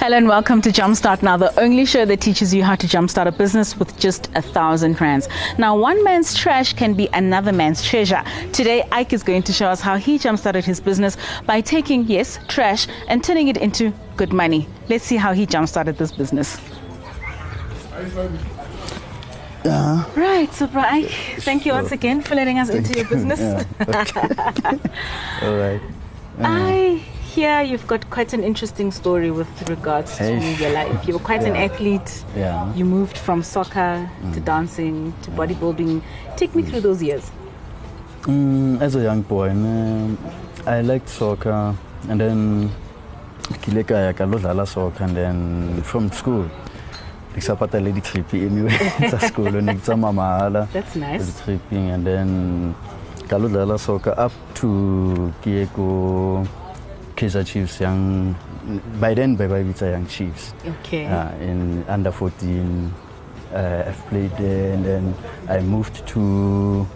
Hello and welcome to Jumpstart Now, the only show that teaches you how to jumpstart a business with just a thousand rands. Now, one man's trash can be another man's treasure. Today, Ike is going to show us how he jumpstarted his business by taking, yes, trash and turning it into good money. Let's see how he jumpstarted this business. Yeah. Right, so Ike, thank you once again for letting us into your business. Yeah. All right. I hear you've got quite an interesting story with regards to your life. You were quite an athlete. Yeah. You moved from soccer to mm. dancing to mm. bodybuilding. Take me mm. through those years. Mm, as a young boy, ne, I liked soccer, and then kile ka ya ka lo dlala soccer, and then from school, ke sa patale di-trip anyway tsa sekolo ne ke tsamaya mahala That's nice. di-tripping and then ka lo dlala soccer up to ke ye ko Kaizer Chiefs young by then by by bitsa young Chiefs Okay. uh, in under 14 uh, I've played there and then I moved to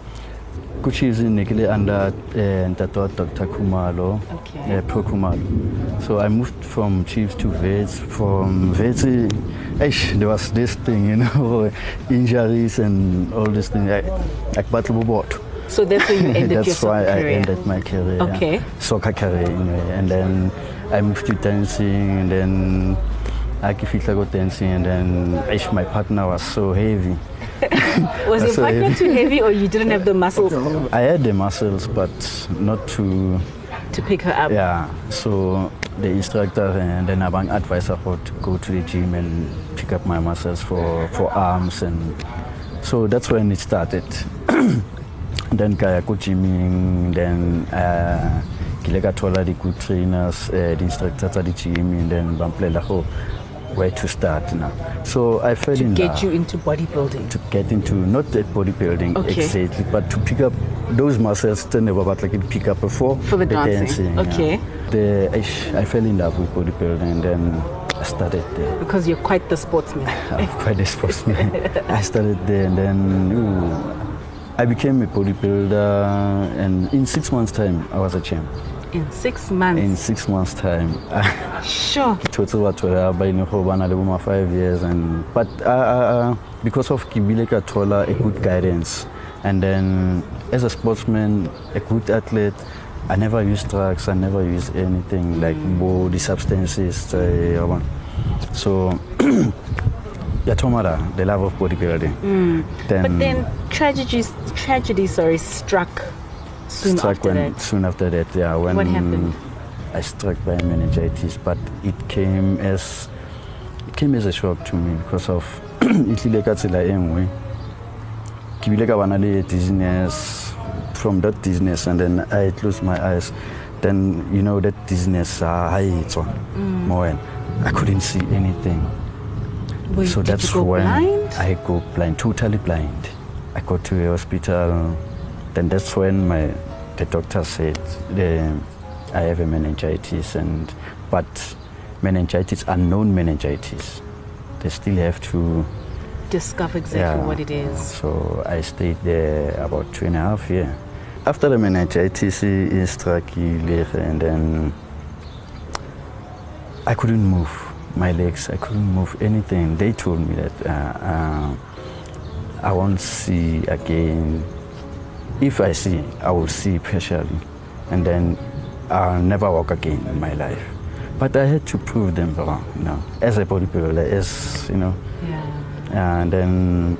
Kuchis in Nikile under uh, Dr. Kumalo, Okay. uh, Pro Kumalo. So I moved from Chiefs to Vets. From Vets, eh, there was this thing, you know, injuries and all this thing. I, I battle board. So that's where you ended your That's why I career. ended my career. yeah. Okay. Soccer career, anyway. And then I moved to dancing, and then I fitla go dancing, and then eish, my partner was so heavy. Was your So partner heavy. too heavy or you didn't have the muscles I had the muscles, but not to, to pick her up? yeah. So the instructor and then Abang advised about to go to the gym and pick up my muscles for, for arms. And so that's when it started. then kaya go gymming, then uh, kile ka thola di good trainers, uh, the instructors at the gym, and then bamplela ho where to start now. So I fell in To in get you into bodybuilding. to get into not that bodybuilding Okay. exactly, but to pick up those muscles that never but like it pick up before For the dancing, yeah. okay. The I, I fell in love with bodybuilding and then I started there. Because you're quite the sportsman. I'm quite a sportsman. I started there and then ooh, I became a bodybuilder and in six months time I was a champ. In six months. In six months time sure. thotse batho ya ba ile go bana le boma five years and but uh, uh, uh, because of ke bile ka thola a good guidance and then as a sportsman a good athlete i never used drugs i never used anything like bo the substances uh, so ya thoma la the love of bodybuilding then, But then tragedy, tragedy, sorry, struck soon struck after when, that. soon after that yeah when What happened? i struck by meningitis but it came as it came as a shock to me because of e tlile ka tsela e nngwe ke bile ka bana le dizziness from that dizziness and then i closed my eyes then you know that dizziness uh, ha e tswa Mm. i couldn't see anything Wait, so that's when blind? I go blind, totally blind. I go to the hospital. Then that's when my the doctor said the, I have a meningitis, and but meningitis, unknown meningitis. They still have to. Discover exactly yeah. what it is. So I stayed there about two and a half years. After the meningitis is struck, and then I couldn't move my legs. I couldn't move anything. They told me that uh, uh, I won't see again. If I see, I will see partially, and then I'll never walk again in my life. But I had to prove them wrong, you know, as a bodybuilder, as you know, Yeah. and then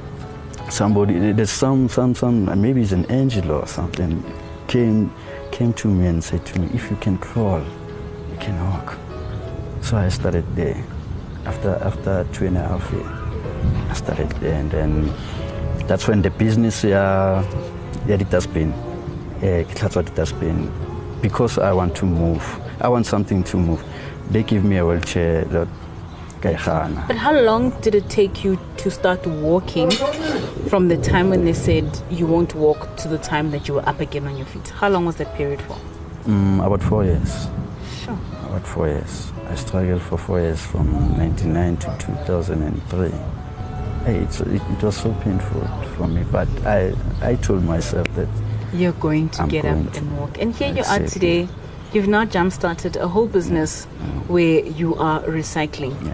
somebody there's some some some maybe it's an angel or something came came to me and said to me if you can crawl you can walk so i started there after after two and a half years i started there and then that's when the business yeah yeah has been. yeah that's what the dustbin because i want to move i want something to move they give me a wheelchair that. But how long did it take you to start walking from the time when they said you won't walk to the time that you were up again on your feet? How long was that period for? Mm, about four years. About four years. I struggled for four years from 99 to 2003. Hey, it, was so painful for me, but I, I told myself that You're going to I'm get going up to. and walk. And here you are today. You've now jump started a whole business where you are recycling. Yeah.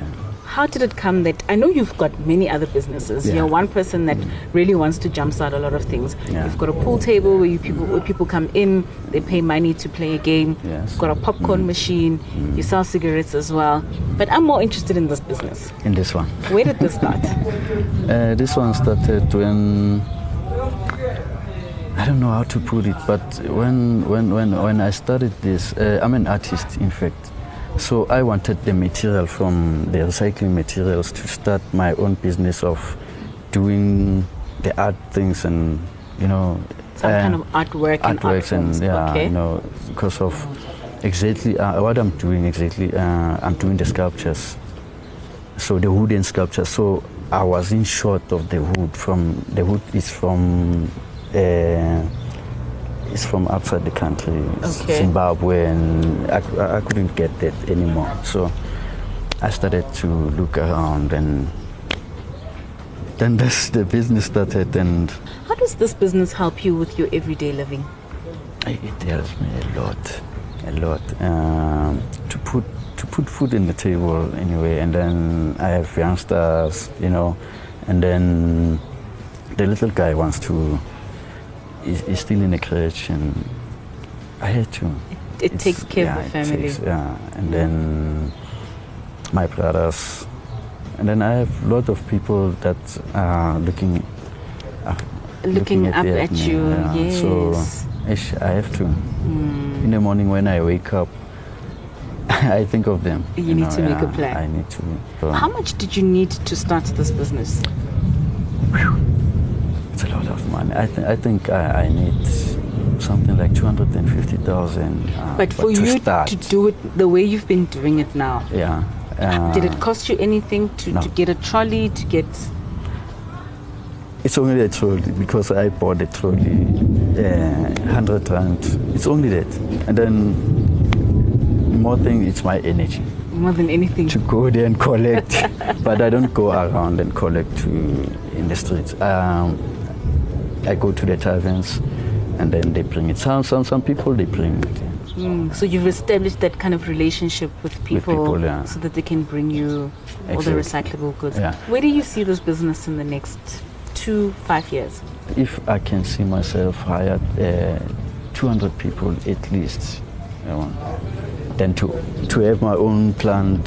How did it come that I know you've got many other businesses? Yeah. You're one person that really wants to jumpstart a lot of things. Yeah. You've got a pool table where you people where people come in, they pay money to play a game. Yes. You've got a popcorn machine. You sell cigarettes as well. But I'm more interested in this business. In this one. Where did this start? Uh, this one started when I don't know how to put it, but when when when when I started this, uh, I'm an artist, in fact. So I wanted the material from the recycling materials to start my own business of doing the art things and you know Some kind of artwork and art artworks and yeah, okay. you know, because of exactly uh, what I'm doing. Exactly, uh, I'm doing the sculptures. So the wooden sculptures. So I was in short of the wood. From the wood is from uh, it's from outside the country, Okay. Zimbabwe, and I, I couldn't get that anymore. So I started to look around, and then this, the business started, and How does this business help you with your everyday living? it helps me a lot, a lot um, to put to put food in the table anyway. And then I have youngsters, you know, and then the little guy wants to. Is, is still in the crèche, and I had to. It It's- takes care yeah, of the family. takes- yeah, and then my brothers, and then I have a lot of people that are looking. Uh, Looking up the- at you, yeah. So yes. ish, I have to. Hmm. In the morning when I wake up, I think of them. You need to make a plan. I need to. So How much did you need to start this business? It's a lot of money. I, th- I think I, I need something like 250,000. Uh, But for to you start, to do it the way you've been doing it now, Yeah. Uh, did it cost you anything to, no. to get a trolley, to get. It's only a trolley because I bought the trolley, uh, 100 rand. It's only that. And then more thing, it's my energy More than anything. to go there and collect. but I don't go around and collect to, in the streets. Um, I go to the taverns and then they bring it. Some, some, some people, they bring it. Mm, so you've established that kind of relationship with people, people, yeah. so that they can bring you all the recyclable goods. Yeah. Where do you see this business in the next two, five years? If I can see myself hire uh, 200 people at least, you know, then to to have my own plant,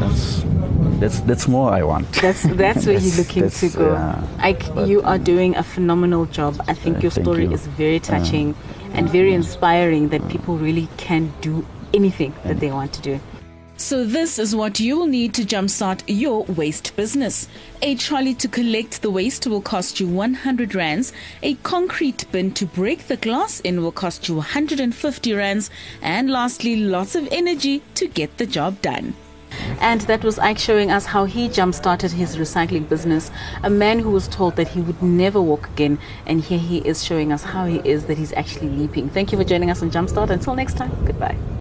that's that's that's more I want. That's that's where you're looking to go. yeah. Ike, But, you are doing a phenomenal job. I think Uh, your story you. is very touching and very inspiring that people really can do anything that they want to do. So, this is what you will need to jumpstart your waste business. A trolley to collect the waste will cost you 100 rands. A concrete bin to break the glass in will cost you 150 rands. And lastly, lots of energy to get the job done. And that was Ike showing us how he jump started his recycling business. A man who was told that he would never walk again. And here he is showing us how he is that he's actually leaping. Thank you for joining us on Jumpstart. Until next time, goodbye.